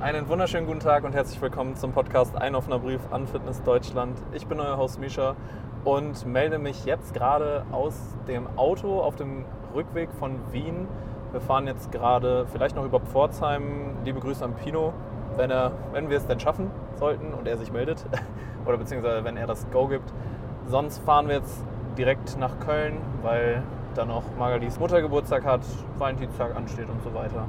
Einen wunderschönen guten Tag und herzlich willkommen zum Podcast Ein offener Brief an Fitness Deutschland. Ich bin euer Host Misha und melde mich jetzt gerade aus dem Auto auf dem Rückweg von Wien. Wir fahren jetzt gerade vielleicht noch über Pforzheim. Liebe Grüße an Pino, wenn, er, wenn wir es denn schaffen sollten und er sich meldet oder beziehungsweise wenn er das Go gibt. Sonst fahren wir jetzt direkt nach Köln, weil dann noch Margalis Muttergeburtstag hat, Valentinstag ansteht und so weiter.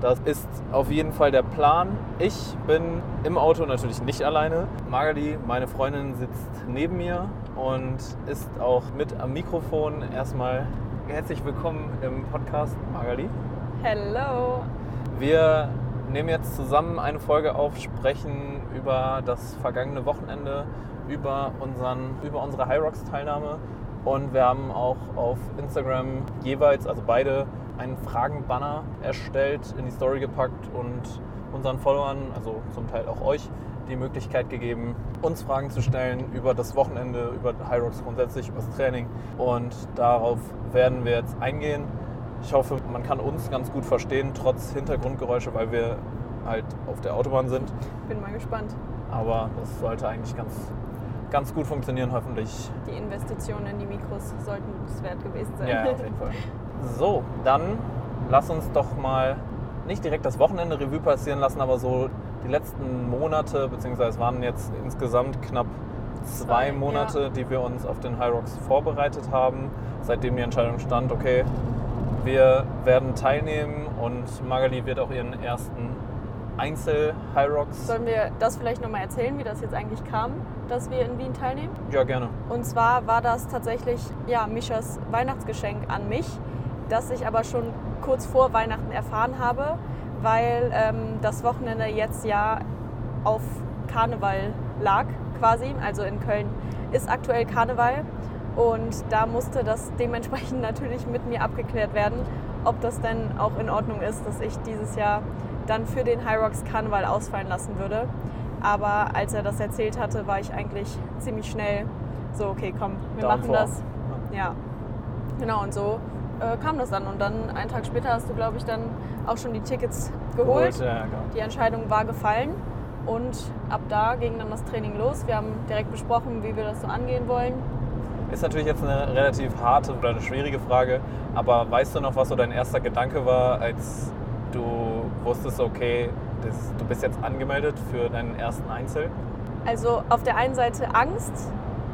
Das ist auf jeden Fall der Plan. Ich bin im Auto natürlich nicht alleine. Magali, meine Freundin, sitzt neben mir und ist auch mit am Mikrofon. Erstmal herzlich willkommen im Podcast, Magali. Hello. Wir nehmen jetzt zusammen eine Folge auf, sprechen über das vergangene Wochenende, über, unseren, über unsere High Rocks Teilnahme und wir haben auch auf Instagram jeweils, also beide, einen Fragenbanner erstellt, in die Story gepackt und unseren Followern, also zum Teil auch euch, die Möglichkeit gegeben, uns Fragen zu stellen über das Wochenende, über High Rocks grundsätzlich, über das Training. Und darauf werden wir jetzt eingehen. Ich hoffe, man kann uns ganz gut verstehen, trotz Hintergrundgeräusche, weil wir halt auf der Autobahn sind. Bin mal gespannt. Aber das sollte eigentlich ganz, ganz gut funktionieren, hoffentlich. Die Investitionen in die Mikros sollten es wert gewesen sein. Ja, auf jeden Fall. So, dann lass uns doch mal nicht direkt das Wochenende Revue passieren lassen, aber so die letzten Monate, beziehungsweise es waren jetzt insgesamt knapp zwei Monate, ja. die wir uns auf den High Rocks vorbereitet haben, seitdem die Entscheidung stand, okay, wir werden teilnehmen und Magali wird auch ihren ersten Einzel-High Rocks. Sollen wir das vielleicht nochmal erzählen, wie das jetzt eigentlich kam, dass wir in Wien teilnehmen? Ja, gerne. Und zwar war das tatsächlich ja, Mischas Weihnachtsgeschenk an mich, das ich aber schon kurz vor Weihnachten erfahren habe, weil ähm, das Wochenende jetzt ja auf Karneval lag quasi. Also in Köln ist aktuell Karneval und da musste das dementsprechend natürlich mit mir abgeklärt werden, ob das denn auch in Ordnung ist, dass ich dieses Jahr dann für den High Rocks Karneval ausfallen lassen würde. Aber als er das erzählt hatte, war ich eigentlich ziemlich schnell so, okay, komm, wir Down machen for. das. Ja, genau, und so äh, kam das dann. Und dann einen Tag später hast du, glaube ich, dann auch schon die Tickets geholt. Ja, genau. Die Entscheidung war gefallen und ab da ging dann das Training los. Wir haben direkt besprochen, wie wir das so angehen wollen. Ist natürlich jetzt eine relativ harte oder eine schwierige Frage, aber weißt du noch, was so dein erster Gedanke war, als du wusstest, okay, das, du bist jetzt angemeldet für deinen ersten Einzel? Also auf der einen Seite Angst,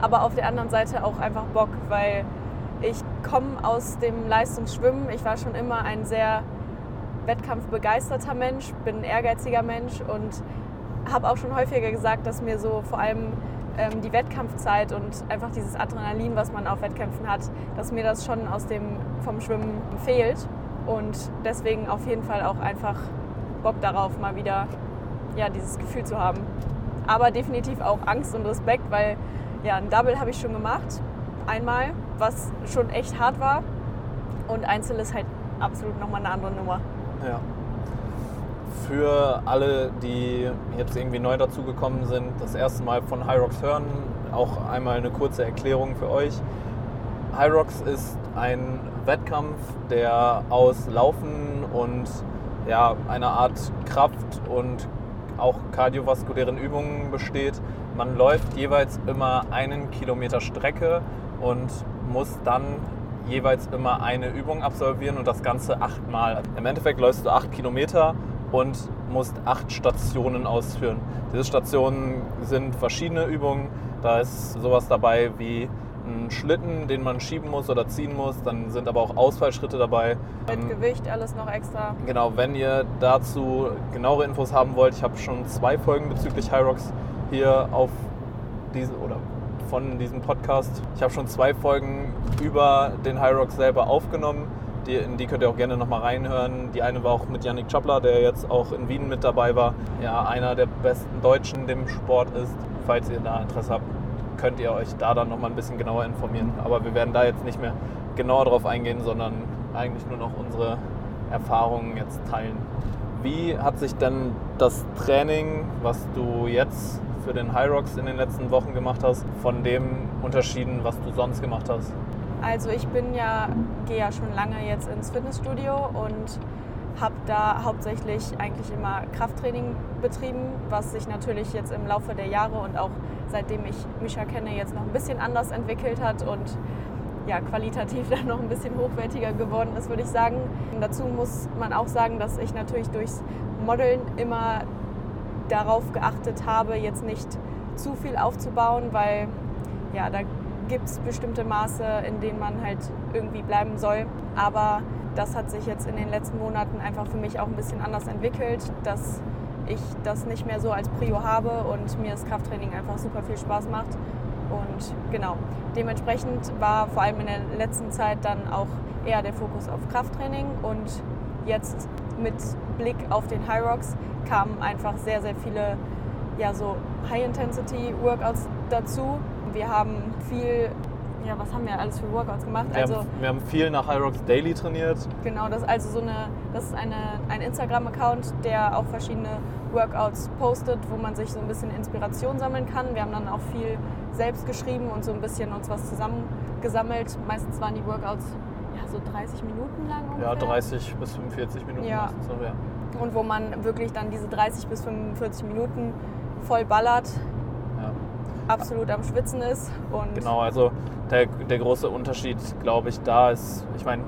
aber auf der anderen Seite auch einfach Bock, weil ich komme aus dem Leistungsschwimmen. Ich war schon immer ein sehr wettkampfbegeisterter Mensch, bin ein ehrgeiziger Mensch und habe auch schon häufiger gesagt, dass mir so vor allem ähm, die Wettkampfzeit und einfach dieses Adrenalin, was man auf Wettkämpfen hat, dass mir das schon aus dem vom Schwimmen fehlt und deswegen auf jeden Fall auch einfach Bock darauf, mal wieder ja, dieses Gefühl zu haben. Aber definitiv auch Angst und Respekt, weil ja, ein Double habe ich schon gemacht, einmal, was schon echt hart war und Einzel ist halt absolut nochmal eine andere Nummer. Ja. Für alle, die jetzt irgendwie neu dazugekommen sind, das erste Mal von Rocks hören, auch einmal eine kurze Erklärung für euch. Rocks ist ein Wettkampf, der aus Laufen und ja, einer Art Kraft und auch kardiovaskulären Übungen besteht. Man läuft jeweils immer einen Kilometer Strecke und muss dann jeweils immer eine Übung absolvieren und das Ganze achtmal. Im Endeffekt läufst du acht Kilometer und musst acht Stationen ausführen. Diese Stationen sind verschiedene Übungen. Da ist sowas dabei wie ein Schlitten, den man schieben muss oder ziehen muss. Dann sind aber auch Ausfallschritte dabei. Mit Ähm, Gewicht alles noch extra. Genau, wenn ihr dazu genauere Infos haben wollt, ich habe schon zwei Folgen bezüglich High Rocks hier auf diese oder von diesem Podcast. Ich habe schon zwei Folgen über den High Rocks selber aufgenommen. Die, in die könnt ihr auch gerne nochmal reinhören. Die eine war auch mit Yannick Chapler, der jetzt auch in Wien mit dabei war. Ja, einer der besten Deutschen dem Sport ist. Falls ihr da Interesse habt, könnt ihr euch da dann nochmal ein bisschen genauer informieren. Aber wir werden da jetzt nicht mehr genauer drauf eingehen, sondern eigentlich nur noch unsere Erfahrungen jetzt teilen. Wie hat sich denn das Training, was du jetzt für den High Rocks in den letzten Wochen gemacht hast, von dem unterschieden, was du sonst gemacht hast? Also ich bin ja, gehe ja schon lange jetzt ins Fitnessstudio und habe da hauptsächlich eigentlich immer Krafttraining betrieben, was sich natürlich jetzt im Laufe der Jahre und auch seitdem ich Misha kenne, jetzt noch ein bisschen anders entwickelt hat und ja, qualitativ dann noch ein bisschen hochwertiger geworden ist, würde ich sagen. Und dazu muss man auch sagen, dass ich natürlich durchs Modeln immer darauf geachtet habe, jetzt nicht zu viel aufzubauen, weil ja, da gibt es bestimmte Maße, in denen man halt irgendwie bleiben soll. Aber das hat sich jetzt in den letzten Monaten einfach für mich auch ein bisschen anders entwickelt, dass ich das nicht mehr so als Prio habe und mir das Krafttraining einfach super viel Spaß macht. Und genau, dementsprechend war vor allem in der letzten Zeit dann auch eher der Fokus auf Krafttraining und jetzt mit Blick auf den High Rocks kamen einfach sehr, sehr viele ja, so High-Intensity-Workouts dazu. Wir haben viel ja, was haben wir alles für Workouts gemacht? Wir, also, haben, wir haben viel nach High Rocks Daily trainiert. Genau, das ist also so eine, das ist eine, ein Instagram-Account, der auch verschiedene Workouts postet, wo man sich so ein bisschen Inspiration sammeln kann. Wir haben dann auch viel selbst geschrieben und so ein bisschen uns was zusammengesammelt. Meistens waren die Workouts ja, so 30 Minuten lang ungefähr. Ja, 30 bis 45 Minuten ja. meistens noch, ja. Und wo man wirklich dann diese 30 bis 45 Minuten voll ballert absolut am Schwitzen ist. Und genau, also der, der große Unterschied, glaube ich, da ist, ich meine,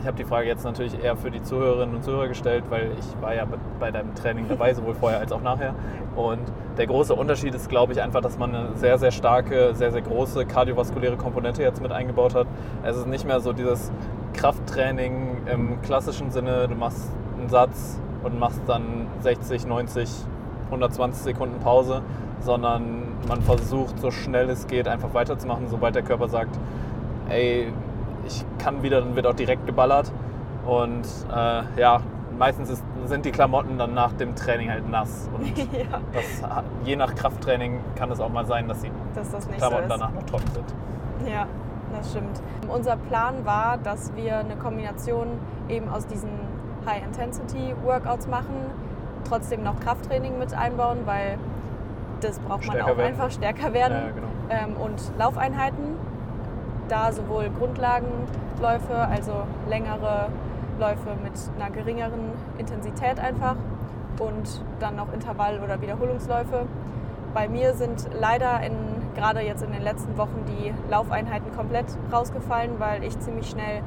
ich habe die Frage jetzt natürlich eher für die Zuhörerinnen und Zuhörer gestellt, weil ich war ja bei deinem Training dabei, sowohl vorher als auch nachher. Und der große Unterschied ist, glaube ich, einfach, dass man eine sehr, sehr starke, sehr, sehr große kardiovaskuläre Komponente jetzt mit eingebaut hat. Es ist nicht mehr so dieses Krafttraining im klassischen Sinne, du machst einen Satz und machst dann 60, 90, 120 Sekunden Pause, sondern man versucht, so schnell es geht, einfach weiterzumachen. Sobald der Körper sagt, ey, ich kann wieder, dann wird auch direkt geballert. Und äh, ja, meistens ist, sind die Klamotten dann nach dem Training halt nass. Und ja. das, je nach Krafttraining kann es auch mal sein, dass die dass das Klamotten so danach noch trocken sind. Ja, das stimmt. Unser Plan war, dass wir eine Kombination eben aus diesen High-Intensity-Workouts machen, trotzdem noch Krafttraining mit einbauen, weil das braucht man auch werden. einfach stärker werden. Ja, genau. ähm, und Laufeinheiten, da sowohl Grundlagenläufe, also längere Läufe mit einer geringeren Intensität einfach und dann noch Intervall- oder Wiederholungsläufe. Bei mir sind leider in, gerade jetzt in den letzten Wochen die Laufeinheiten komplett rausgefallen, weil ich ziemlich schnell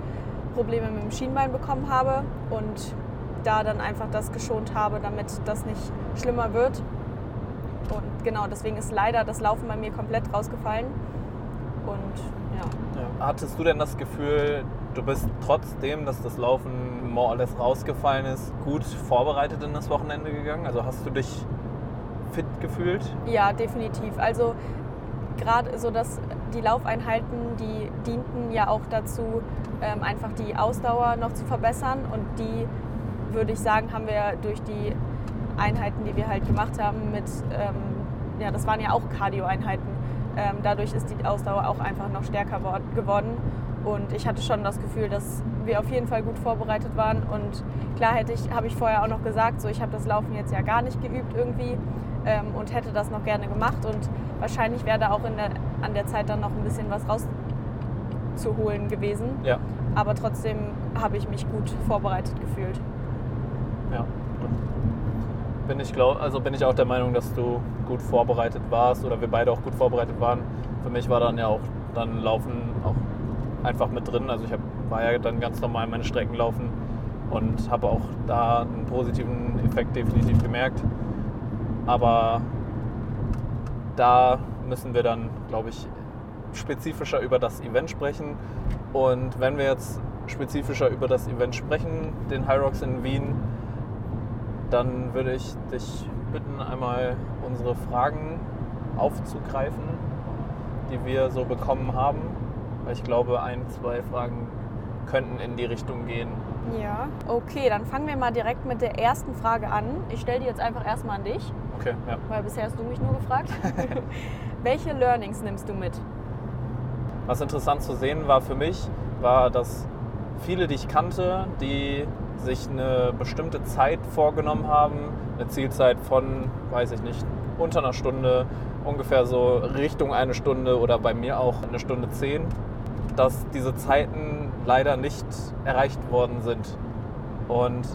Probleme mit dem Schienbein bekommen habe und da dann einfach das geschont habe, damit das nicht schlimmer wird. Genau, deswegen ist leider das Laufen bei mir komplett rausgefallen. Und ja. ja. Hattest du denn das Gefühl, du bist trotzdem, dass das Laufen more or less rausgefallen ist, gut vorbereitet in das Wochenende gegangen? Also hast du dich fit gefühlt? Ja, definitiv. Also gerade so, dass die Laufeinheiten, die dienten ja auch dazu, ähm, einfach die Ausdauer noch zu verbessern. Und die, würde ich sagen, haben wir durch die Einheiten, die wir halt gemacht haben mit, ähm, ja, das waren ja auch Cardio-Einheiten. Ähm, dadurch ist die Ausdauer auch einfach noch stärker geworden. Und ich hatte schon das Gefühl, dass wir auf jeden Fall gut vorbereitet waren. Und klar hätte ich, habe ich vorher auch noch gesagt, so ich habe das Laufen jetzt ja gar nicht geübt irgendwie ähm, und hätte das noch gerne gemacht. Und wahrscheinlich wäre da auch in der, an der Zeit dann noch ein bisschen was rauszuholen gewesen. Ja. Aber trotzdem habe ich mich gut vorbereitet gefühlt. Ja bin ich, glaub, also bin ich auch der Meinung, dass du gut vorbereitet warst oder wir beide auch gut vorbereitet waren. Für mich war dann ja auch dann Laufen auch einfach mit drin. Also ich hab, war ja dann ganz normal meine Strecken laufen und habe auch da einen positiven Effekt definitiv gemerkt. Aber da müssen wir dann, glaube ich, spezifischer über das Event sprechen. Und wenn wir jetzt spezifischer über das Event sprechen, den High Rocks in Wien, dann würde ich dich bitten, einmal unsere Fragen aufzugreifen, die wir so bekommen haben. Weil ich glaube, ein, zwei Fragen könnten in die Richtung gehen. Ja, okay, dann fangen wir mal direkt mit der ersten Frage an. Ich stelle die jetzt einfach erstmal an dich. Okay, ja. Weil bisher hast du mich nur gefragt. Welche Learnings nimmst du mit? Was interessant zu sehen war für mich, war, dass viele, die ich kannte, die sich eine bestimmte Zeit vorgenommen haben, eine Zielzeit von, weiß ich nicht, unter einer Stunde, ungefähr so Richtung eine Stunde oder bei mir auch eine Stunde zehn, dass diese Zeiten leider nicht erreicht worden sind. Und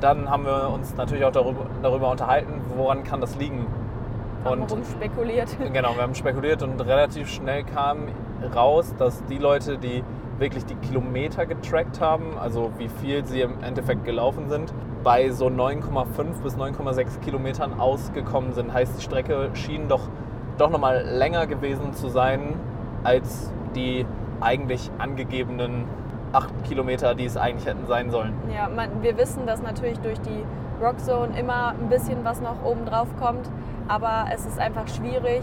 dann haben wir uns natürlich auch darüber, darüber unterhalten, woran kann das liegen. Haben rumspekuliert. Genau, wir haben spekuliert und relativ schnell kam raus, dass die Leute, die wirklich die Kilometer getrackt haben, also wie viel sie im Endeffekt gelaufen sind, bei so 9,5 bis 9,6 Kilometern ausgekommen sind. Heißt, die Strecke schien doch, doch nochmal länger gewesen zu sein als die eigentlich angegebenen 8 Kilometer, die es eigentlich hätten sein sollen. Ja, man, wir wissen, dass natürlich durch die Rockzone immer ein bisschen was noch oben drauf kommt, aber es ist einfach schwierig,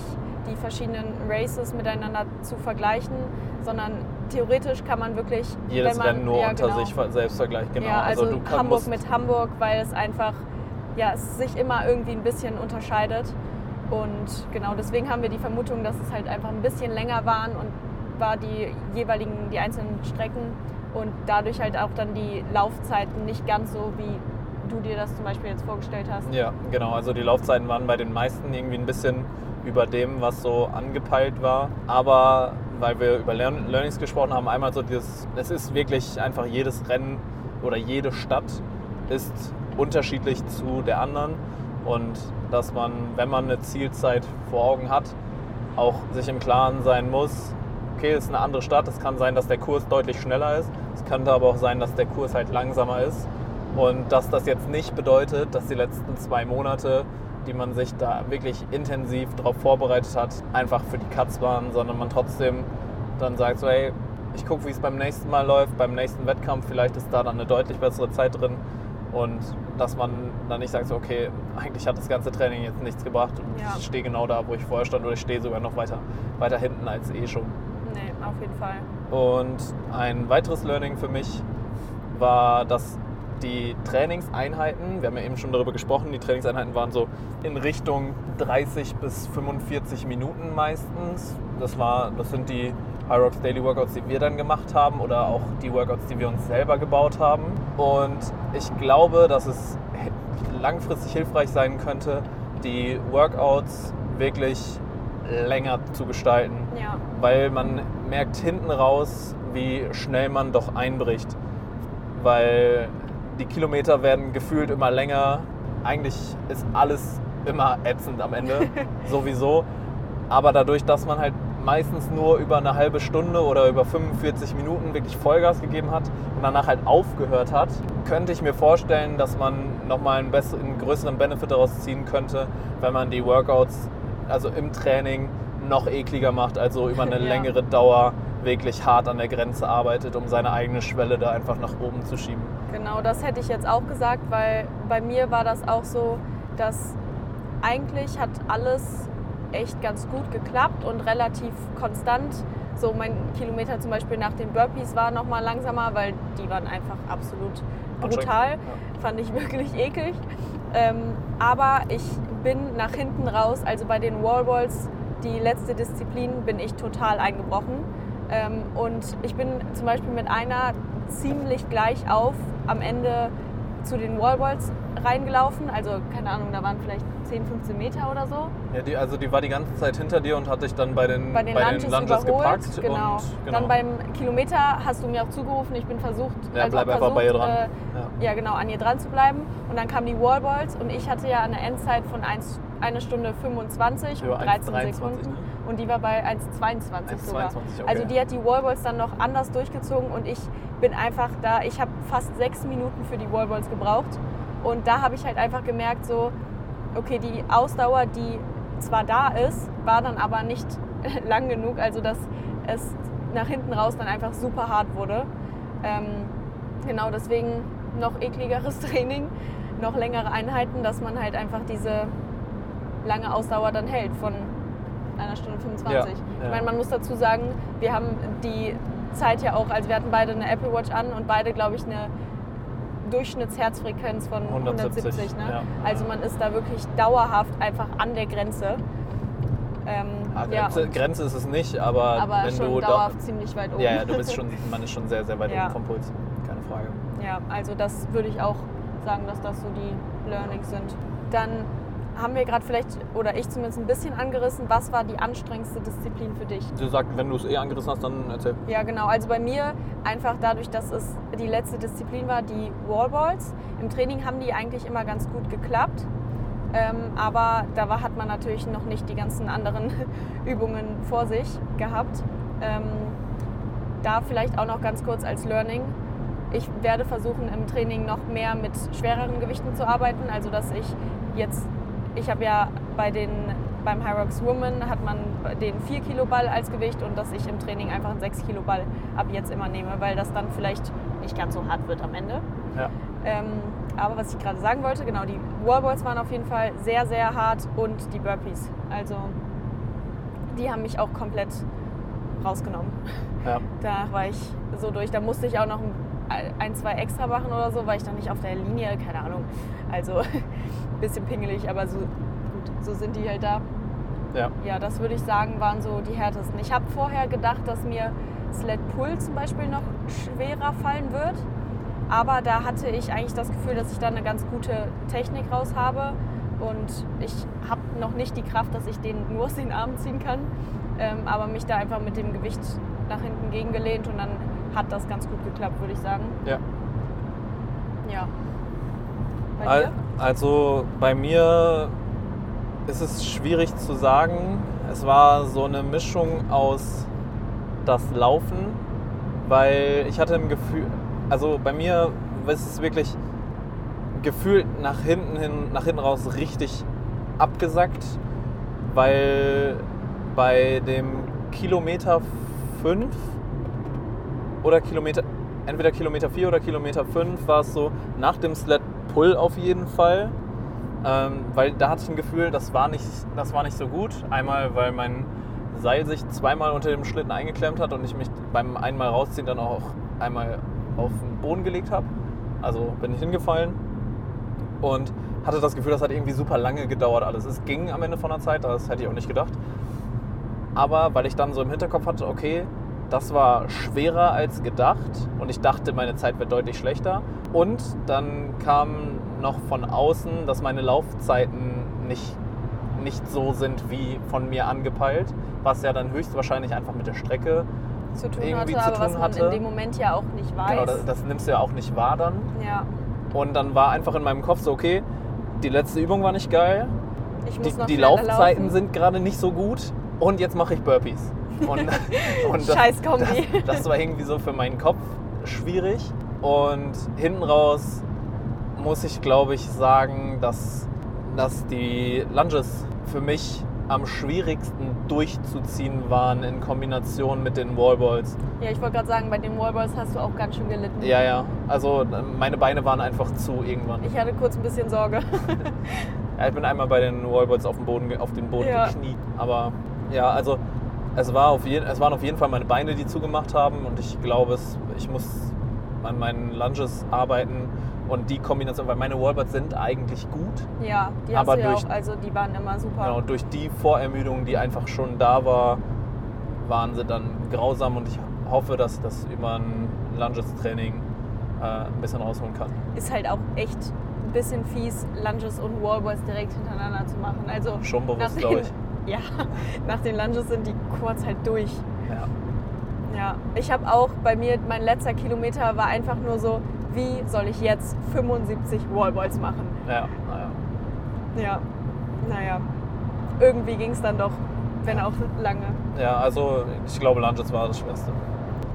die verschiedenen Races miteinander zu vergleichen, sondern theoretisch kann man wirklich jedes man, Rennen nur ja, unter genau. sich selbst vergleichen. Genau. Ja, also, du kann, Hamburg mit Hamburg, weil es einfach ja, es sich immer irgendwie ein bisschen unterscheidet. Und genau deswegen haben wir die Vermutung, dass es halt einfach ein bisschen länger waren und war die jeweiligen, die einzelnen Strecken und dadurch halt auch dann die Laufzeiten nicht ganz so, wie du dir das zum Beispiel jetzt vorgestellt hast. Ja, genau. Also die Laufzeiten waren bei den meisten irgendwie ein bisschen über dem, was so angepeilt war. Aber weil wir über Learn Learnings gesprochen haben, einmal so dieses, es ist wirklich einfach jedes Rennen oder jede Stadt ist unterschiedlich zu der anderen und dass man, wenn man eine Zielzeit vor Augen hat, auch sich im Klaren sein muss, okay, es ist eine andere Stadt, es kann sein, dass der Kurs deutlich schneller ist, es könnte aber auch sein, dass der Kurs halt langsamer ist und dass das jetzt nicht bedeutet, dass die letzten zwei Monate, die man sich da wirklich intensiv darauf vorbereitet hat, einfach für die Katz waren, sondern man trotzdem dann sagt so, hey, ich gucke, wie es beim nächsten Mal läuft, beim nächsten Wettkampf, vielleicht ist da dann eine deutlich bessere Zeit drin und dass man dann nicht sagt, so, okay, eigentlich hat das ganze Training jetzt nichts gebracht und Ja. ich stehe genau da, wo ich vorher stand oder ich stehe sogar noch weiter, weiter hinten als eh schon. Nee, auf jeden Fall. Und ein weiteres Learning für mich war, dass die Trainingseinheiten, wir haben ja eben schon darüber gesprochen, die Trainingseinheiten waren so in Richtung 30 bis 45 Minuten meistens. Das, war, das sind die High Rocks Daily Workouts, die wir dann gemacht haben oder auch die Workouts, die wir uns selber gebaut haben. Und ich glaube, dass es langfristig hilfreich sein könnte, die Workouts wirklich länger zu gestalten Ja, weil man merkt hinten raus, wie schnell man doch einbricht. Weil die Kilometer werden gefühlt immer länger. Eigentlich ist alles immer ätzend am Ende, sowieso. Aber dadurch, dass man halt meistens nur über eine halbe Stunde oder über 45 Minuten wirklich Vollgas gegeben hat und danach halt aufgehört hat, könnte ich mir vorstellen, dass man nochmal einen, besseren, einen größeren Benefit daraus ziehen könnte, wenn man die Workouts, also im Training, noch ekliger macht, also über eine Ja. längere Dauer wirklich hart an der Grenze arbeitet, um seine eigene Schwelle da einfach nach oben zu schieben. Genau, das hätte ich jetzt auch gesagt, weil bei mir war das auch so, dass eigentlich hat alles echt ganz gut geklappt und relativ konstant. So mein Kilometer zum Beispiel nach den Burpees war noch mal langsamer, weil die waren einfach absolut brutal. Anstrengend, Fand ich wirklich eklig. Ähm, aber ich bin nach hinten raus, also bei den Wallballs, die letzte Disziplin, bin ich total eingebrochen. Ähm, und ich bin zum Beispiel mit einer ziemlich gleich auf am Ende zu den Wallballs reingelaufen. Also keine Ahnung, da waren vielleicht 10, 15 Meter oder so. Ja, die, also die war die ganze Zeit hinter dir und hat dich dann bei den, Bei den Lunges, überholt. gepackt. genau. Und, genau. Dann beim Kilometer hast du mir auch zugerufen, ich bin versucht, ja, also bleib einfach bei ihr versucht, dran. Äh, ja. ja genau, an ihr dran zu bleiben. Und dann kamen die Wallballs und ich hatte ja eine Endzeit von 1, eine Stunde 25 Über und 13 1,23, Sekunden. ne? Und die war bei 1,22 sogar. 1,22, okay. Also die hat die Wallballs dann noch anders durchgezogen und ich bin einfach da, ich habe fast sechs Minuten für die Wallballs gebraucht. Und da habe ich halt einfach gemerkt, so, okay, die Ausdauer, die zwar da ist, war dann aber nicht lang genug, also dass es nach hinten raus dann einfach super hart wurde. Ähm, genau deswegen noch ekligeres Training, noch längere Einheiten, dass man halt einfach diese lange Ausdauer dann hält von einer Stunde 25. Ja, Ich ja. meine, man muss dazu sagen, wir haben die Zeit ja auch, also wir hatten beide eine Apple Watch an und beide, glaube ich, eine Durchschnittsherzfrequenz von 170, 170. ne? ja. Also man ist da wirklich dauerhaft einfach an der Grenze. Ähm, Ah, ja, Grenze, und- Grenze ist es nicht, aber, aber wenn schon du dauerhaft ziemlich weit oben. ja, ja, du bist schon, man ist schon sehr, sehr weit Ja. oben vom Puls, keine Frage. Ja, also das würde ich auch sagen, dass das so die Learnings sind. Dann haben wir gerade vielleicht, oder ich zumindest ein bisschen angerissen, was war die anstrengendste Disziplin für dich? Du sagst, wenn du es eh angerissen hast, dann erzähl. Ja, genau. Also bei mir einfach dadurch, dass es die letzte Disziplin war, die Wallballs. Im Training haben die eigentlich immer ganz gut geklappt. Ähm, aber da war, hat man natürlich noch nicht die ganzen anderen Übungen vor sich gehabt. Ähm, da vielleicht auch noch ganz kurz als Learning. Ich werde versuchen, im Training noch mehr mit schwereren Gewichten zu arbeiten. Also, dass ich jetzt, ich habe ja bei den, beim Hyrox Woman hat man den 4 Kilo Ball als Gewicht und dass ich im Training einfach einen 6 Kilo Ball ab jetzt immer nehme, weil das dann vielleicht nicht ganz so hart wird am Ende. Ja. Ähm, aber was ich gerade sagen wollte, genau, die Wallballs waren auf jeden Fall sehr, sehr hart und die Burpees. Also die haben mich auch komplett rausgenommen. Ja. Da war ich so durch. Da musste ich auch noch ein, zwei extra machen oder so, weil ich dann nicht auf der Linie, keine Ahnung. Also bisschen pingelig, aber so gut, so sind die halt da. Ja. Ja, das würde ich sagen, waren so die härtesten. Ich habe vorher gedacht, dass mir Sled Pull zum Beispiel noch schwerer fallen wird. Aber da hatte ich eigentlich das Gefühl, dass ich da eine ganz gute Technik raus habe. Und ich habe noch nicht die Kraft, dass ich den nur aus den Armen ziehen kann. Ähm, aber mich da einfach mit dem Gewicht nach hinten gegengelehnt und dann hat das ganz gut geklappt, würde ich sagen. Ja. Ja. Bei dir? Also bei mir ist es schwierig zu sagen. Es war so eine Mischung aus das Laufen, weil ich hatte ein Gefühl, also bei mir ist es wirklich gefühlt nach hinten hin, nach hinten raus richtig abgesackt, weil bei dem Kilometer 5 oder Kilometer, entweder Kilometer 4 oder Kilometer 5 war es so, nach dem Sled Pull auf jeden Fall. Ähm, weil da hatte ich ein Gefühl, das war, nicht, das war nicht so gut. Einmal, weil mein Seil sich zweimal unter dem Schlitten eingeklemmt hat und ich mich beim einmal rausziehen dann auch einmal auf den Boden gelegt habe. Also bin ich hingefallen und hatte das Gefühl, das hat irgendwie super lange gedauert alles. Es ging am Ende von der Zeit, das hätte ich auch nicht gedacht. Aber weil ich dann so im Hinterkopf hatte, okay, das war schwerer als gedacht und ich dachte, meine Zeit wird deutlich schlechter. Und dann kam noch von außen, dass meine Laufzeiten nicht, nicht so sind wie von mir angepeilt, was ja dann höchstwahrscheinlich einfach mit der Strecke Zu tun irgendwie hatte, zu aber was tun man hatte. in dem Moment ja auch nicht weiß. Genau, das, das nimmst du ja auch nicht wahr dann. ja. Und dann war einfach in meinem Kopf so, okay, die letzte Übung war nicht geil, Ich die, muss noch die schneller Laufzeiten laufen. sind gerade nicht so gut und jetzt mache ich Burpees. Und, und das, Scheiß Kombi. Das, das war irgendwie so für meinen Kopf schwierig. Und hinten raus muss ich, glaube ich, sagen, dass, dass die Lunges für mich am schwierigsten durchzuziehen waren in Kombination mit den Wallballs. Ja, ich wollte gerade sagen, bei den Wallballs hast du auch ganz schön gelitten. Ja, ja. Also meine Beine waren einfach zu irgendwann. Ich hatte kurz ein bisschen Sorge. Ja, ich bin einmal bei den Wallballs auf, dem Boden, ge- auf den Boden Ja. gekniet. Aber ja, also es, war auf jeden, es waren auf jeden Fall meine Beine, die zugemacht haben. Und ich glaube, es, ich muss an meinen Lunges arbeiten. Und die Kombination, weil meine Wallballs sind eigentlich gut. Ja, die hast Aber du ja durch- auch, also die waren immer super. Genau, durch die Vorermüdung, die einfach schon da war, waren sie dann grausam. Und ich hoffe, dass das über ein Lunges-Training äh, ein bisschen rausholen kann. Ist halt auch echt ein bisschen fies, Lunges und Wallballs direkt hintereinander zu machen. Also Schon bewusst, glaube ich. Ja, nach den Lunges sind die Quads halt durch. Ja. Ja, ich habe auch bei mir, mein letzter Kilometer war einfach nur so, wie soll ich jetzt 75 Wallballs machen? Ja, naja. Ja, naja, irgendwie ging es dann doch, wenn auch lange. Ja, also ich glaube, Lunges war das Schwerste.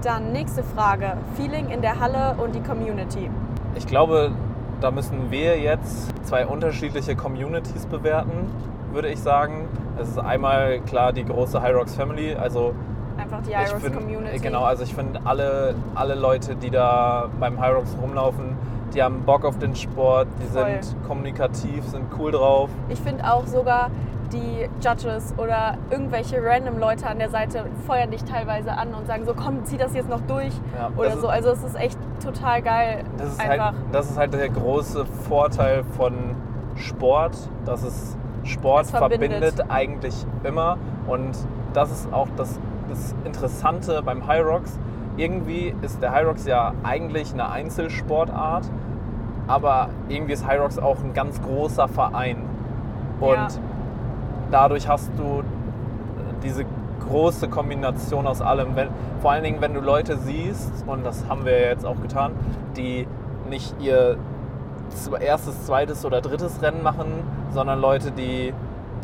Dann nächste Frage, Feeling in der Halle und die Community. Ich glaube, da müssen wir jetzt zwei unterschiedliche Communities bewerten, würde ich sagen. Es ist einmal klar die große High Rocks Family, also Einfach die Iros find- Community. Genau, also ich finde alle, alle Leute, die da beim High Rocks rumlaufen, die haben Bock auf den Sport, die Voll. sind kommunikativ, sind cool drauf. Ich finde auch sogar die Judges oder irgendwelche random Leute an der Seite feuern dich teilweise an und sagen so, komm, zieh das jetzt noch durch Ja, oder so. Also es ist echt total geil. Das ist, einfach. halt, das ist halt der große Vorteil von Sport, dass es Sport verbindet. verbindet. eigentlich immer. Und das ist auch das, das Interessante beim High Rocks. Irgendwie ist der High Rocks ja eigentlich eine Einzelsportart, aber irgendwie ist High Rocks auch ein ganz großer Verein. Und Ja. dadurch hast du diese große Kombination aus allem. Wenn, vor allen Dingen, wenn du Leute siehst, und das haben wir jetzt auch getan, die nicht ihr erstes, zweites oder drittes Rennen machen, sondern Leute, die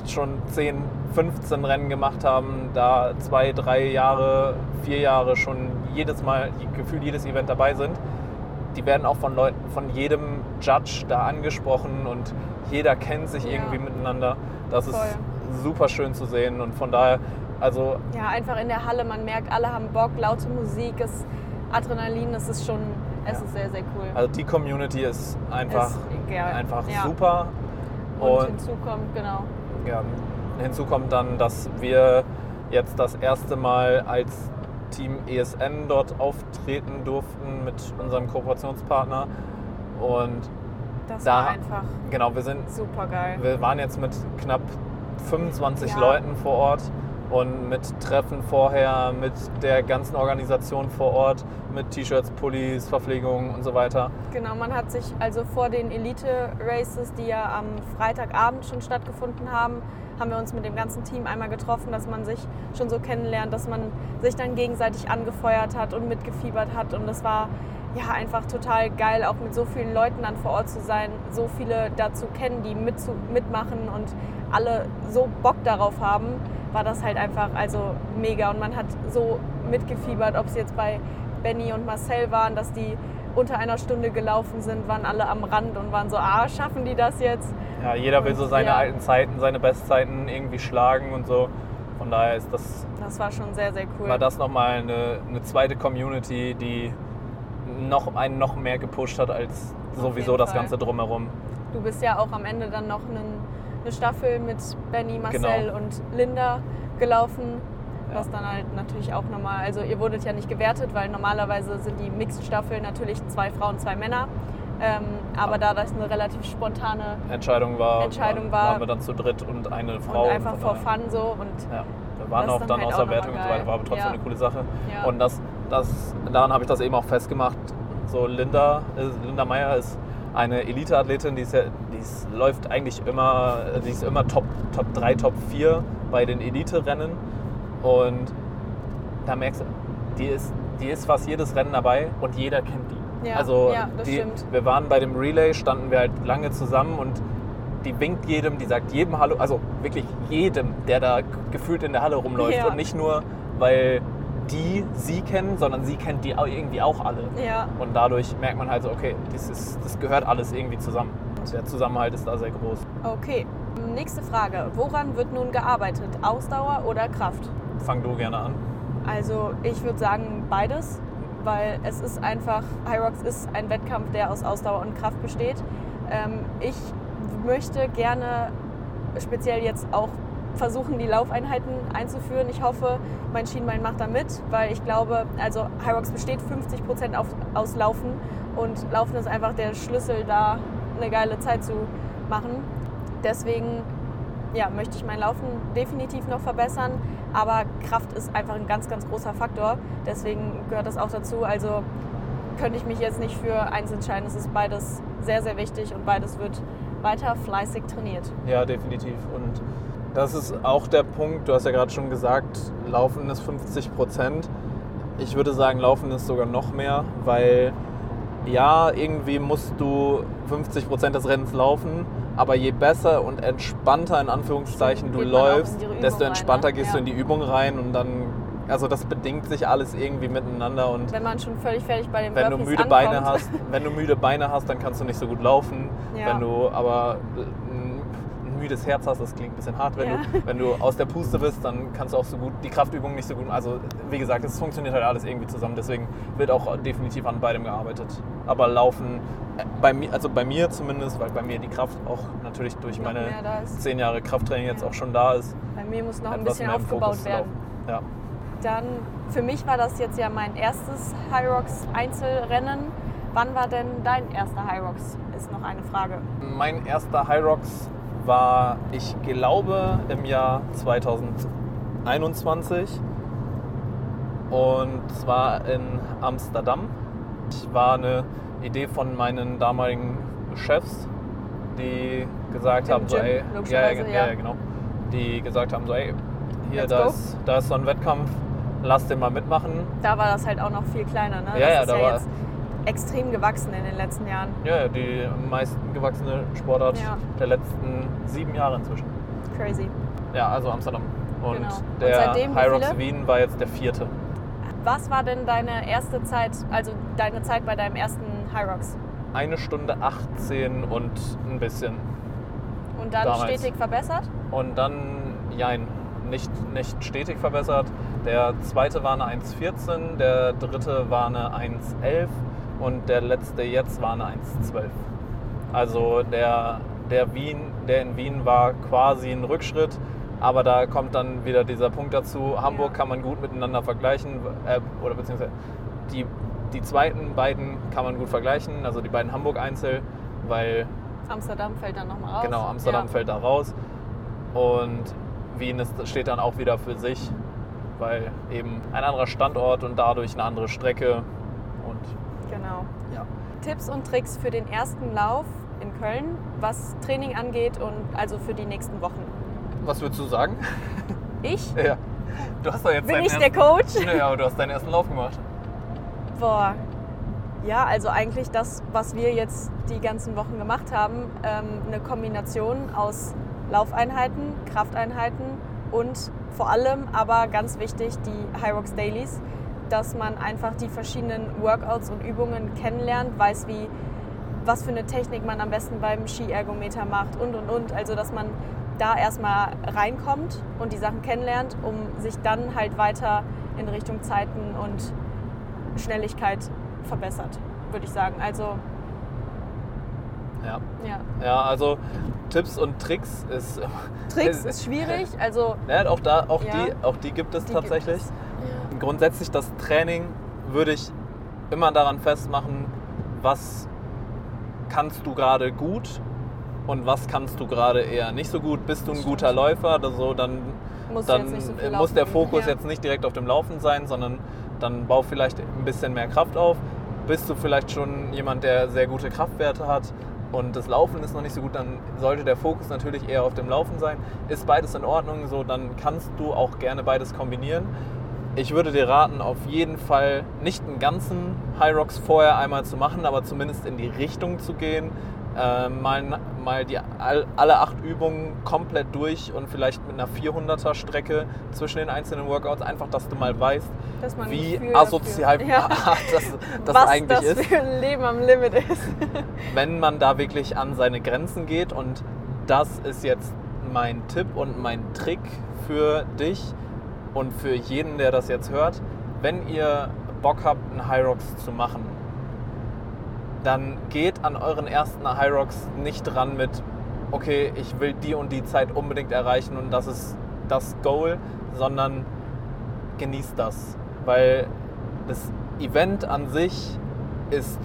schon 10, 15 Rennen gemacht haben, da zwei, drei Jahre, vier Jahre schon jedes Mal, gefühlt jedes Event dabei sind. Die werden auch von Leuten, von jedem Judge da angesprochen und jeder kennt sich Ja. irgendwie miteinander. Das Voll. ist super schön zu sehen und von daher, also Ja, einfach in der Halle, man merkt, alle haben Bock, laute Musik, es, Adrenalin, es ist schon, es Ja. ist sehr, sehr cool. Also die Community ist einfach, Ist einfach Ja. super. Und, Und, hinzu kommt, genau, ja, hinzu kommt dann, dass wir jetzt das erste Mal als Team ESN dort auftreten durften mit unserem Kooperationspartner. Und das Da- war einfach genau, wir sind, super geil. wir waren jetzt mit knapp 25 Ja. Leuten vor Ort und mit Treffen vorher, mit der ganzen Organisation vor Ort, mit T-Shirts, Pullis, Verpflegung und so weiter. Genau, man hat sich also vor den Elite-Races, die ja am Freitagabend schon stattgefunden haben, haben wir uns mit dem ganzen Team einmal getroffen, dass man sich schon so kennenlernt, dass man sich dann gegenseitig angefeuert hat und mitgefiebert hat. Und das war ja einfach total geil, auch mit so vielen Leuten dann vor Ort zu sein, so viele dazu kennen, die mitzu mitmachen und alle so Bock darauf haben, war das halt einfach also mega. Und man hat so mitgefiebert, ob es jetzt bei Benny und Marcel waren, dass die unter einer Stunde gelaufen sind, waren alle am Rand und waren so, ah, schaffen die das jetzt? Ja, jeder will Und so seine ja. alten Zeiten, seine Bestzeiten irgendwie schlagen und so. Von daher ist das, Das war schon sehr, sehr cool. war das nochmal eine, eine zweite Community, die noch einen noch mehr gepusht hat als sowieso das. Ganze drumherum. Du bist ja auch am Ende dann noch einen, eine Staffel mit Benny, Marcel Genau. und Linda gelaufen. Ja. Was dann halt natürlich auch nochmal, also ihr wurdet ja nicht gewertet, weil normalerweise sind die Mixed-Staffeln natürlich zwei Frauen, zwei Männer. Ähm, aber da das eine relativ spontane Entscheidung war, Entscheidung waren, war- waren wir dann zu dritt und eine Frau. und einfach daher- fun so und Ja, wir waren auch dann dann halt außer Wertung und so weiter, war aber trotzdem Ja. eine coole Sache. Ja. Und das, das, daran habe ich das eben auch festgemacht. So Linda, äh, Linda Meyer ist eine Elite-Athletin, die, ist ja, die ist, läuft eigentlich immer, die ist immer Top, Top 3, Top 4 bei den Elite-Rennen. Und da merkst du, die ist, die ist fast jedes Rennen dabei und jeder kennt die. Ja, also ja, das die, stimmt. wir waren bei dem Relay, standen wir halt lange zusammen und die winkt jedem, die sagt jedem Hallo, also wirklich jedem, der da gefühlt in der Halle rumläuft. Ja. Und nicht nur, weil die sie kennen, sondern sie kennt die irgendwie auch alle. ja, Und dadurch merkt man halt so, okay, das, ist, das gehört alles irgendwie zusammen. Der Zusammenhalt ist da sehr groß. okay. Nächste Frage. Woran wird nun gearbeitet? Ausdauer oder Kraft? Fang du gerne an. Also ich würde sagen beides, weil es ist einfach, Hyrox ist ein Wettkampf, der aus Ausdauer und Kraft besteht. Ähm, ich möchte gerne speziell jetzt auch versuchen, die Laufeinheiten einzuführen. Ich hoffe, mein Schienbein macht da mit, weil ich glaube, also Hyrox besteht 50 Prozent aus Laufen und Laufen ist einfach der Schlüssel, da eine geile Zeit zu machen. Deswegen ja, möchte ich mein Laufen definitiv noch verbessern, aber Kraft ist einfach ein ganz, ganz großer Faktor. Deswegen gehört das auch dazu. Also könnte ich mich jetzt nicht für eins entscheiden. Es ist beides sehr, sehr wichtig und beides wird weiter fleißig trainiert. Ja, definitiv. Und das ist auch der Punkt, du hast ja gerade schon gesagt, Laufen ist 50 Prozent. Ich würde sagen, Laufen ist sogar noch mehr, weil ja, irgendwie musst du 50 Prozent des Rennens laufen, aber je besser und entspannter in Anführungszeichen du läufst, desto rein, entspannter ne? gehst Ja. du in die Übung rein und dann, also das bedingt sich alles irgendwie miteinander und Wenn man schon völlig fertig bei den wenn du müde ankommt, Beine hast, wenn du müde Beine hast, dann kannst du nicht so gut laufen. Ja. Wenn du aber müdes Herz hast, das klingt ein bisschen hart, wenn, Ja. du, wenn du aus der Puste bist, dann kannst du auch so gut die Kraftübungen nicht so gut. Also wie gesagt, es funktioniert halt alles irgendwie zusammen. Deswegen wird auch definitiv an beidem gearbeitet. Aber Laufen, äh, bei mir, also bei mir zumindest, weil bei mir die Kraft auch natürlich durch Noch meine zehn Jahre Krafttraining jetzt Ja. auch schon da ist. bei mir muss noch ein bisschen aufgebaut werden. Ja. Dann, für mich war das jetzt ja mein erstes Hyrox Einzelrennen. Wann war denn dein erster Hyrox? Ist noch eine Frage. Mein erster Hyrox war, ich glaube, im Jahr 2021. Und zwar in Amsterdam. Ich war eine Idee von meinen damaligen Chefs, die gesagt Im haben, so, Gym, ey, ja, ja, ja, genau, die gesagt haben, so, ey, hier, da ist, da ist so ein Wettkampf, lass den mal mitmachen. Da war das halt auch noch viel kleiner. Ne? Ja, das ja, da ja war- extrem gewachsen in den letzten Jahren. Ja, die am meisten gewachsene Sportart Ja. der letzten sieben Jahre inzwischen. Crazy. Ja, also Amsterdam. Und Genau. Und der seitdem wie Hyrox viele? Wien war jetzt der vierte. Was war denn deine erste Zeit, also deine Zeit bei deinem ersten Hyrox? Eine Stunde 18 und ein bisschen. Und dann Damals. stetig verbessert? Und dann, jein, nicht, nicht stetig verbessert. Der zweite war eine 1,14, der dritte war eine 1,11 und der letzte jetzt war eine 1,12. Also der, der, Wien, der in Wien war quasi ein Rückschritt, aber da kommt dann wieder dieser Punkt dazu, Hamburg kann man gut miteinander vergleichen, äh, oder beziehungsweise die, die zweiten beiden kann man gut vergleichen, also die beiden Hamburg-Einzel, weil Amsterdam fällt dann nochmal raus. Genau, Amsterdam ja. fällt da raus. Und Wien ist, steht dann auch wieder für sich, weil eben ein anderer Standort und dadurch eine andere Strecke. Und. Ja. Tipps und Tricks für den ersten Lauf in Köln, was Training angeht und also für die nächsten Wochen. Was würdest du sagen? Ich? Ja. Du hast doch jetzt Bin ich der Coach? Naja, aber du hast deinen ersten Lauf gemacht. Boah. Ja, also eigentlich das, was wir jetzt die ganzen Wochen gemacht haben, ähm, eine Kombination aus Laufeinheiten, Krafteinheiten und vor allem, aber ganz wichtig, die Hyrox Dailies, dass man einfach die verschiedenen Workouts und Übungen kennenlernt, weiß, wie, was für eine Technik man am besten beim Skiergometer macht und und und. Also, dass man da erstmal reinkommt und die Sachen kennenlernt, um sich dann halt weiter in Richtung Zeiten und Schnelligkeit verbessert, würde ich sagen. Also, Ja. ja. Ja, also Tipps und Tricks ist. Tricks ist schwierig, also Ja, auch, da, auch, Ja. die, auch die gibt es Die gibt tatsächlich. es. Grundsätzlich das Training würde ich immer daran festmachen, was kannst du gerade gut und was kannst du gerade eher nicht so gut. Bist du ein guter. Läufer, oder so, dann, Musst du dann so muss der. Fokus Ja. jetzt nicht direkt auf dem Laufen sein, sondern dann bau vielleicht ein bisschen mehr Kraft auf. Bist du vielleicht schon jemand, der sehr gute Kraftwerte hat und das Laufen ist noch nicht so gut, dann sollte der Fokus natürlich eher auf dem Laufen sein. Ist beides in Ordnung, so dann kannst du auch gerne beides kombinieren. Ich würde dir raten, auf jeden Fall nicht einen ganzen High Rocks vorher einmal zu machen, aber zumindest in die Richtung zu gehen. Äh, mal, mal die, all, alle acht Übungen komplett durch und vielleicht mit einer 400er Strecke zwischen den einzelnen Workouts, einfach, dass du mal weißt, dass man ein wie asozial dafür- ja. das, das was eigentlich das ist für ein Leben am Limit ist. wenn man da wirklich an seine Grenzen geht. Und das ist jetzt mein Tipp und mein Trick für dich und für jeden, der das jetzt hört. Wenn ihr Bock habt, einen Hyrox zu machen, dann geht an euren ersten Hyrox nicht dran mit, okay, ich will die und die Zeit unbedingt erreichen und das ist das Goal, sondern genießt das. Weil das Event an sich ist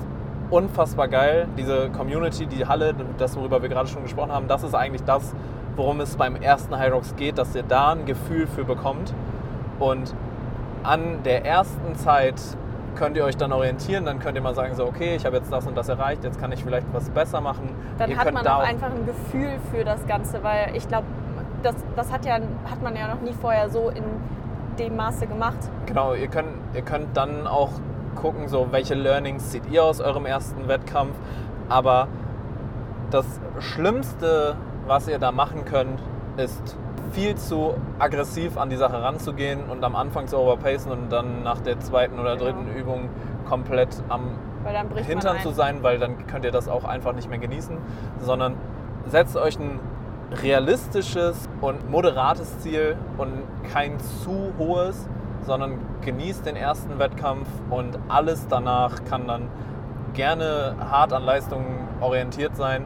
unfassbar geil. Diese Community, die Halle, das worüber wir gerade schon gesprochen haben, das ist eigentlich das, worum es beim ersten Hyrox geht, dass ihr da ein Gefühl für bekommt. Und an der ersten Zeit könnt ihr euch dann orientieren, dann könnt ihr mal sagen, so okay, ich habe jetzt das und das erreicht, jetzt kann ich vielleicht was besser machen. Dann ihr hat man auch einfach ein Gefühl für das Ganze, weil ich glaube, das, das hat, ja, hat man ja noch nie vorher so in dem Maße gemacht. Genau, ihr könnt, ihr könnt dann auch gucken, so welche Learnings zieht ihr aus eurem ersten Wettkampf. Aber das Schlimmste, was ihr da machen könnt, ist viel zu aggressiv an die Sache ranzugehen und am Anfang zu overpacen und dann nach der zweiten oder Genau. dritten Übung komplett am Hintern zu ein. sein, weil dann könnt ihr das auch einfach nicht mehr genießen, sondern setzt euch ein realistisches und moderates Ziel und kein zu hohes, sondern genießt den ersten Wettkampf und alles danach kann dann gerne hart an Leistungen orientiert sein,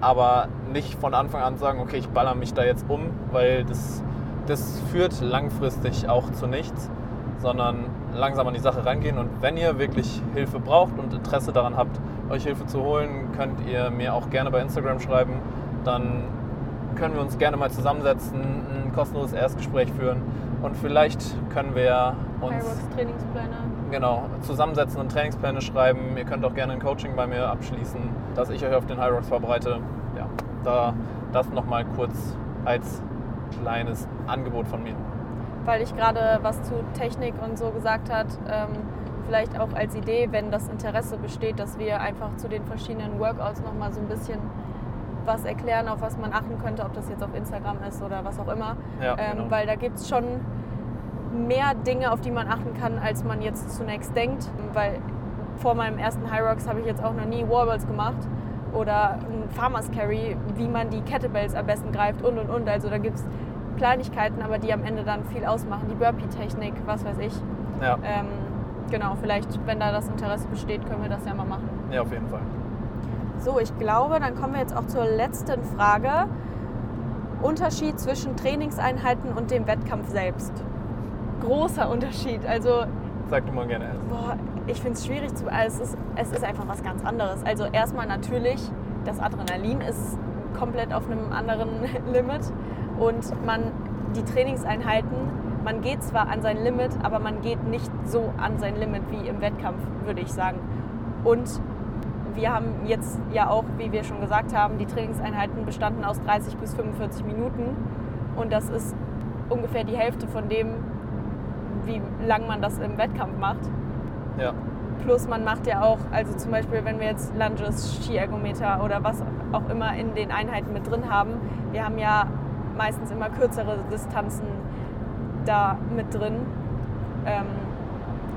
aber nicht von Anfang an sagen, okay, ich baller mich da jetzt um, weil das, das führt langfristig auch zu nichts, sondern langsam an die Sache rangehen. Und wenn ihr wirklich Hilfe braucht und Interesse daran habt, euch Hilfe zu holen, könnt ihr mir auch gerne bei Instagram schreiben. Dann können wir uns gerne mal zusammensetzen, ein kostenloses Erstgespräch führen und vielleicht können wir uns Trainingspläne. genau, zusammensetzen und Trainingspläne schreiben. Ihr könnt auch gerne ein Coaching bei mir abschließen, dass ich euch auf den High Rocks vorbereite. Ja. Da das nochmal kurz als kleines Angebot von mir. Weil ich gerade was zu Technik und so gesagt hat, ähm, vielleicht auch als Idee, wenn das Interesse besteht, dass wir einfach zu den verschiedenen Workouts nochmal so ein bisschen was erklären, auf was man achten könnte, ob das jetzt auf Instagram ist oder was auch immer. Ja, ähm, genau. Weil da gibt es schon mehr Dinge, auf die man achten kann, als man jetzt zunächst denkt. Weil vor meinem ersten High Rocks habe ich jetzt auch noch nie Wallballs gemacht oder ein Farmers Carry, wie man die Kettlebells am besten greift und und und. Also da gibt es Kleinigkeiten, aber die am Ende dann viel ausmachen. Die Burpee-Technik, was weiß ich. Ja, Ähm, genau, vielleicht, wenn da das Interesse besteht, können wir das ja mal machen. ja auf jeden Fall. So, ich glaube, dann kommen wir jetzt auch zur letzten Frage. Unterschied zwischen Trainingseinheiten und dem Wettkampf selbst. Großer Unterschied. Also, Sag du mal gerne erst. boah, ich finde es schwierig zu. Also es, ist, es ist einfach was ganz anderes. Also, erstmal natürlich, das Adrenalin ist komplett auf einem anderen Limit. Und man, die Trainingseinheiten, man geht zwar an sein Limit, aber man geht nicht so an sein Limit wie im Wettkampf, würde ich sagen. Und wir haben jetzt ja auch, wie wir schon gesagt haben, die Trainingseinheiten bestanden aus 30 bis 45 Minuten. Und das ist ungefähr die Hälfte von dem, wie lang man das im Wettkampf macht. Ja, Plus man macht ja auch, also zum Beispiel, wenn wir jetzt Lunges, Skiergometer oder was auch immer in den Einheiten mit drin haben, wir haben ja meistens immer kürzere Distanzen da mit drin, ähm,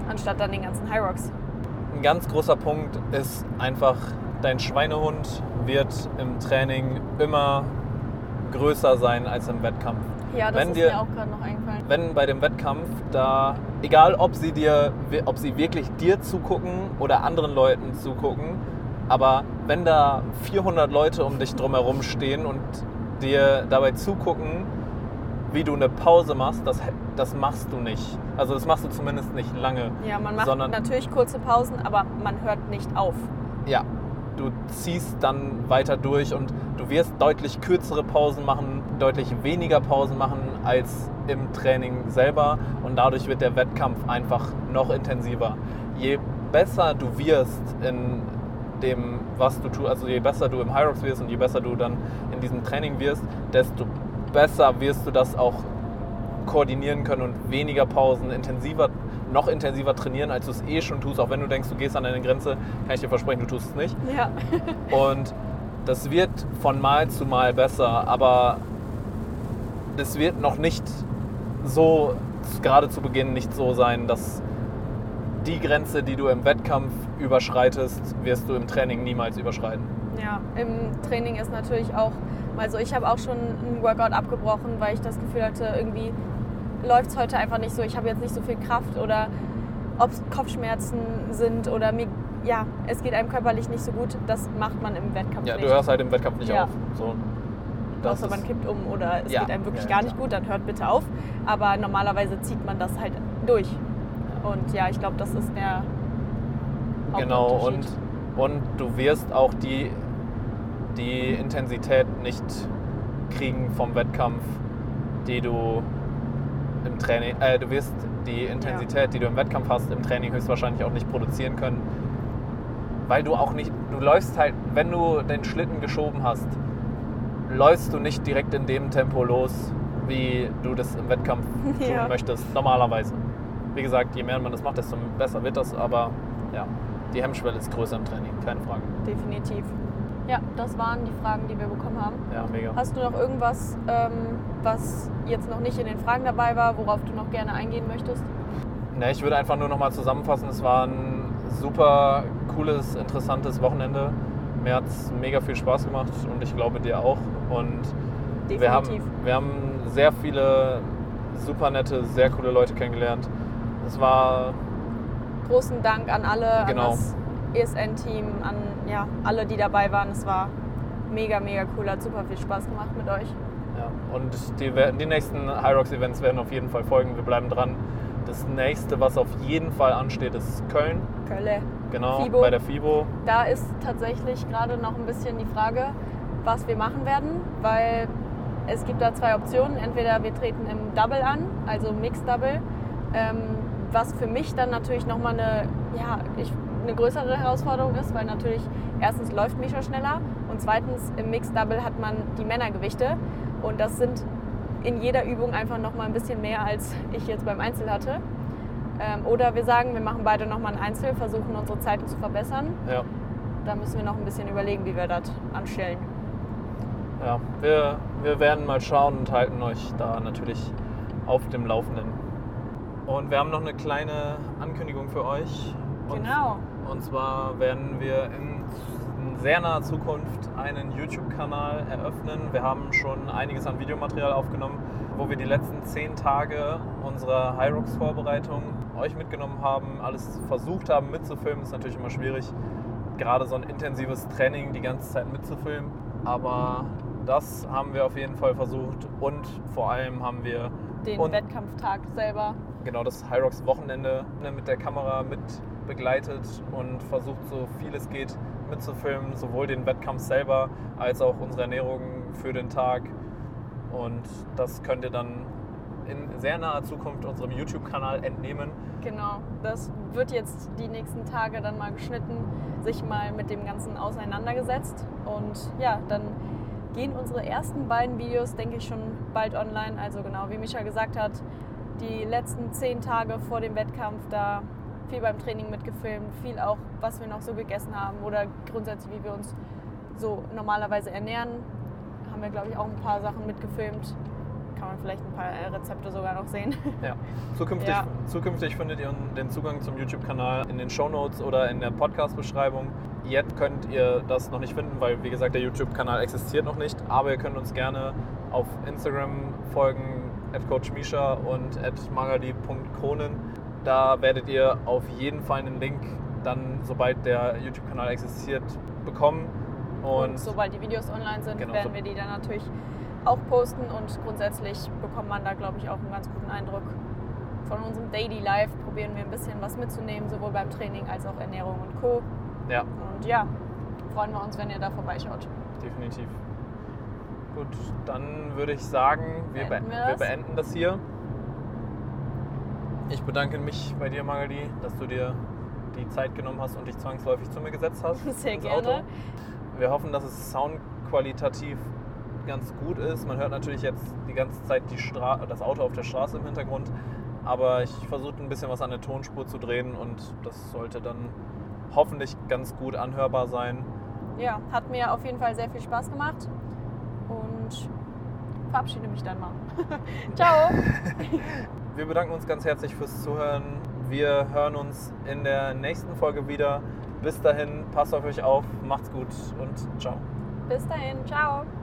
anstatt dann den ganzen High Rocks. ein ganz großer Punkt ist einfach, dein Schweinehund wird im Training immer größer sein als im Wettkampf. Ja, das Wenn ist dir- mir auch gerade noch eingefallen. Wenn bei dem Wettkampf da, egal ob sie dir, ob sie wirklich dir zugucken oder anderen Leuten zugucken, aber wenn da 400 Leute um dich drumherum stehen und dir dabei zugucken, wie du eine Pause machst, das, das machst du nicht. Also das machst du zumindest nicht lange. Ja, man macht sondern- natürlich kurze Pausen, aber man hört nicht auf. Ja, du ziehst dann weiter durch und du wirst deutlich kürzere Pausen machen, deutlich weniger Pausen machen als im Training selber und dadurch wird der Wettkampf einfach noch intensiver. Je besser du wirst in dem, was du tust, also je besser du im Hyrox wirst und je besser du dann in diesem Training wirst, desto besser wirst du das auch koordinieren können und weniger Pausen, intensiver, noch intensiver trainieren, als du es eh schon tust. Auch wenn du denkst, du gehst an deine Grenze, kann ich dir versprechen, du tust es nicht. Ja, Und das wird von Mal zu Mal besser, aber es wird noch nicht so, gerade zu Beginn nicht so sein, dass die Grenze, die du im Wettkampf überschreitest, wirst du im Training niemals überschreiten. ja. Im Training ist natürlich auch, also ich habe auch schon einen Workout abgebrochen, weil ich das Gefühl hatte, irgendwie läuft es heute einfach nicht so. Ich habe jetzt nicht so viel Kraft oder ob es Kopfschmerzen sind oder mir, ja, es geht einem körperlich nicht so gut. Das macht man im Wettkampf Ja, nicht. du hörst halt im Wettkampf nicht Ja. auf. So, das Außer man kippt um oder es Ja. geht einem wirklich Ja, gar ja, nicht gut, dann hört bitte auf. Aber normalerweise zieht man das halt durch. Und ja, ich glaube, das ist der Genau, und, und du wirst auch die, die Intensität nicht kriegen vom Wettkampf, die du im Training, äh, du wirst die Intensität, die du im Wettkampf hast, im Training höchstwahrscheinlich auch nicht produzieren können. Weil du auch nicht, du läufst halt, wenn du den Schlitten geschoben hast, läufst du nicht direkt in dem Tempo los, wie du das im Wettkampf tun Ja. möchtest, normalerweise. Wie gesagt, je mehr man das macht, desto besser wird das, aber ja, die Hemmschwelle ist größer im Training, keine Frage. definitiv. Ja, das waren die Fragen, die wir bekommen haben. Ja, mega. Hast du noch irgendwas, ähm, was jetzt noch nicht in den Fragen dabei war, worauf du noch gerne eingehen möchtest? Ne, ich würde einfach nur nochmal zusammenfassen, es war ein super cooles, interessantes Wochenende. Mir hat es mega viel Spaß gemacht und ich glaube dir auch. Und wir haben, Definitiv. wir haben sehr viele super nette, sehr coole Leute kennengelernt. Es war Großen Dank an alle, Genau. an das ESN-Team, an ja, alle, die dabei waren. Es war mega, mega cool, hat super viel Spaß gemacht mit euch. Ja, und die, die nächsten Hyrox-Events werden auf jeden Fall folgen. Wir bleiben dran. Das nächste, was auf jeden Fall ansteht, ist Köln. Kölle. Genau, FIBO. bei der FIBO. Da ist tatsächlich gerade noch ein bisschen die Frage, was wir machen werden, weil es gibt da zwei Optionen. Entweder wir treten im Double an, also Mixed Double, ähm, was für mich dann natürlich nochmal eine, ja, ich, eine größere Herausforderung ist, weil natürlich erstens läuft Misha schneller Und zweitens, im Mixed Double hat man die Männergewichte und das sind in jeder Übung einfach noch mal ein bisschen mehr, als ich jetzt beim Einzel hatte. Ähm, oder wir sagen, wir machen beide noch mal ein Einzel, versuchen unsere Zeiten zu verbessern. Ja. Da müssen wir noch ein bisschen überlegen, wie wir das anstellen. Ja, wir, wir werden mal schauen und halten euch da natürlich auf dem Laufenden. Und wir haben noch eine kleine Ankündigung für euch. Und, Genau. Und zwar werden wir in, sehr naher Zukunft einen YouTube-Kanal eröffnen. Wir haben schon einiges an Videomaterial aufgenommen, wo wir die letzten zehn Tage unserer Hyrox-Vorbereitung euch mitgenommen haben, alles versucht haben mitzufilmen. Ist natürlich immer schwierig, gerade so ein intensives Training die ganze Zeit mitzufilmen. Aber das haben wir auf jeden Fall versucht und vor allem haben wir Den Wettkampftag selber. genau das Hyrox Wochenende ne, mit der Kamera mit begleitet und versucht so viel es geht mitzufilmen, sowohl den Wettkampf selber als auch unsere Ernährung für den Tag. Und das könnt ihr dann in sehr naher Zukunft unserem YouTube-Kanal entnehmen. Genau. Das wird jetzt die nächsten Tage dann mal geschnitten, sich mal mit dem Ganzen auseinandergesetzt. Und ja, dann gehen unsere ersten beiden Videos, denke ich, schon bald online. Also genau, wie Micha gesagt hat, die letzten zehn Tage vor dem Wettkampf da viel beim Training mitgefilmt, viel auch, was wir noch so gegessen haben oder grundsätzlich, wie wir uns so normalerweise ernähren. Haben wir, glaube ich, auch ein paar Sachen mitgefilmt. Kann man vielleicht ein paar Rezepte sogar noch sehen. Ja. Zukünftig, Ja. zukünftig findet ihr den Zugang zum YouTube-Kanal in den Shownotes oder in der Podcast-Beschreibung. Jetzt könnt ihr das noch nicht finden, weil wie gesagt der YouTube-Kanal existiert noch nicht. Aber ihr könnt uns gerne auf Instagram folgen, at coachmisha und at magali.kronen. Da werdet ihr auf jeden Fall einen Link dann, sobald der YouTube-Kanal existiert, bekommen. Und, Und, sobald die Videos online sind, Genau, werden wir die dann natürlich auch posten und grundsätzlich bekommt man da, glaube ich, auch einen ganz guten Eindruck von unserem Daily Life. Probieren wir ein bisschen was mitzunehmen, sowohl beim Training als auch Ernährung und Co. ja, Und ja, freuen wir uns, wenn ihr da vorbeischaut. definitiv. Gut, dann würde ich sagen, wir, Beenden be wir wir das? beenden das hier. Ich bedanke mich bei dir, Magali, dass du dir die Zeit genommen hast und dich zwangsläufig zu mir gesetzt hast. Sehr gerne. Auto. Wir hoffen, dass es soundqualitativ ganz gut ist. Man hört natürlich jetzt die ganze Zeit die Stra das Auto auf der Straße im Hintergrund, aber ich versuche ein bisschen was an der Tonspur zu drehen und das sollte dann hoffentlich ganz gut anhörbar sein. Ja, hat mir auf jeden Fall sehr viel Spaß gemacht und verabschiede mich dann mal. Ciao! Wir bedanken uns ganz herzlich fürs Zuhören. Wir hören uns in der nächsten Folge wieder. Bis dahin, passt auf euch auf, macht's gut und ciao. Bis dahin, ciao!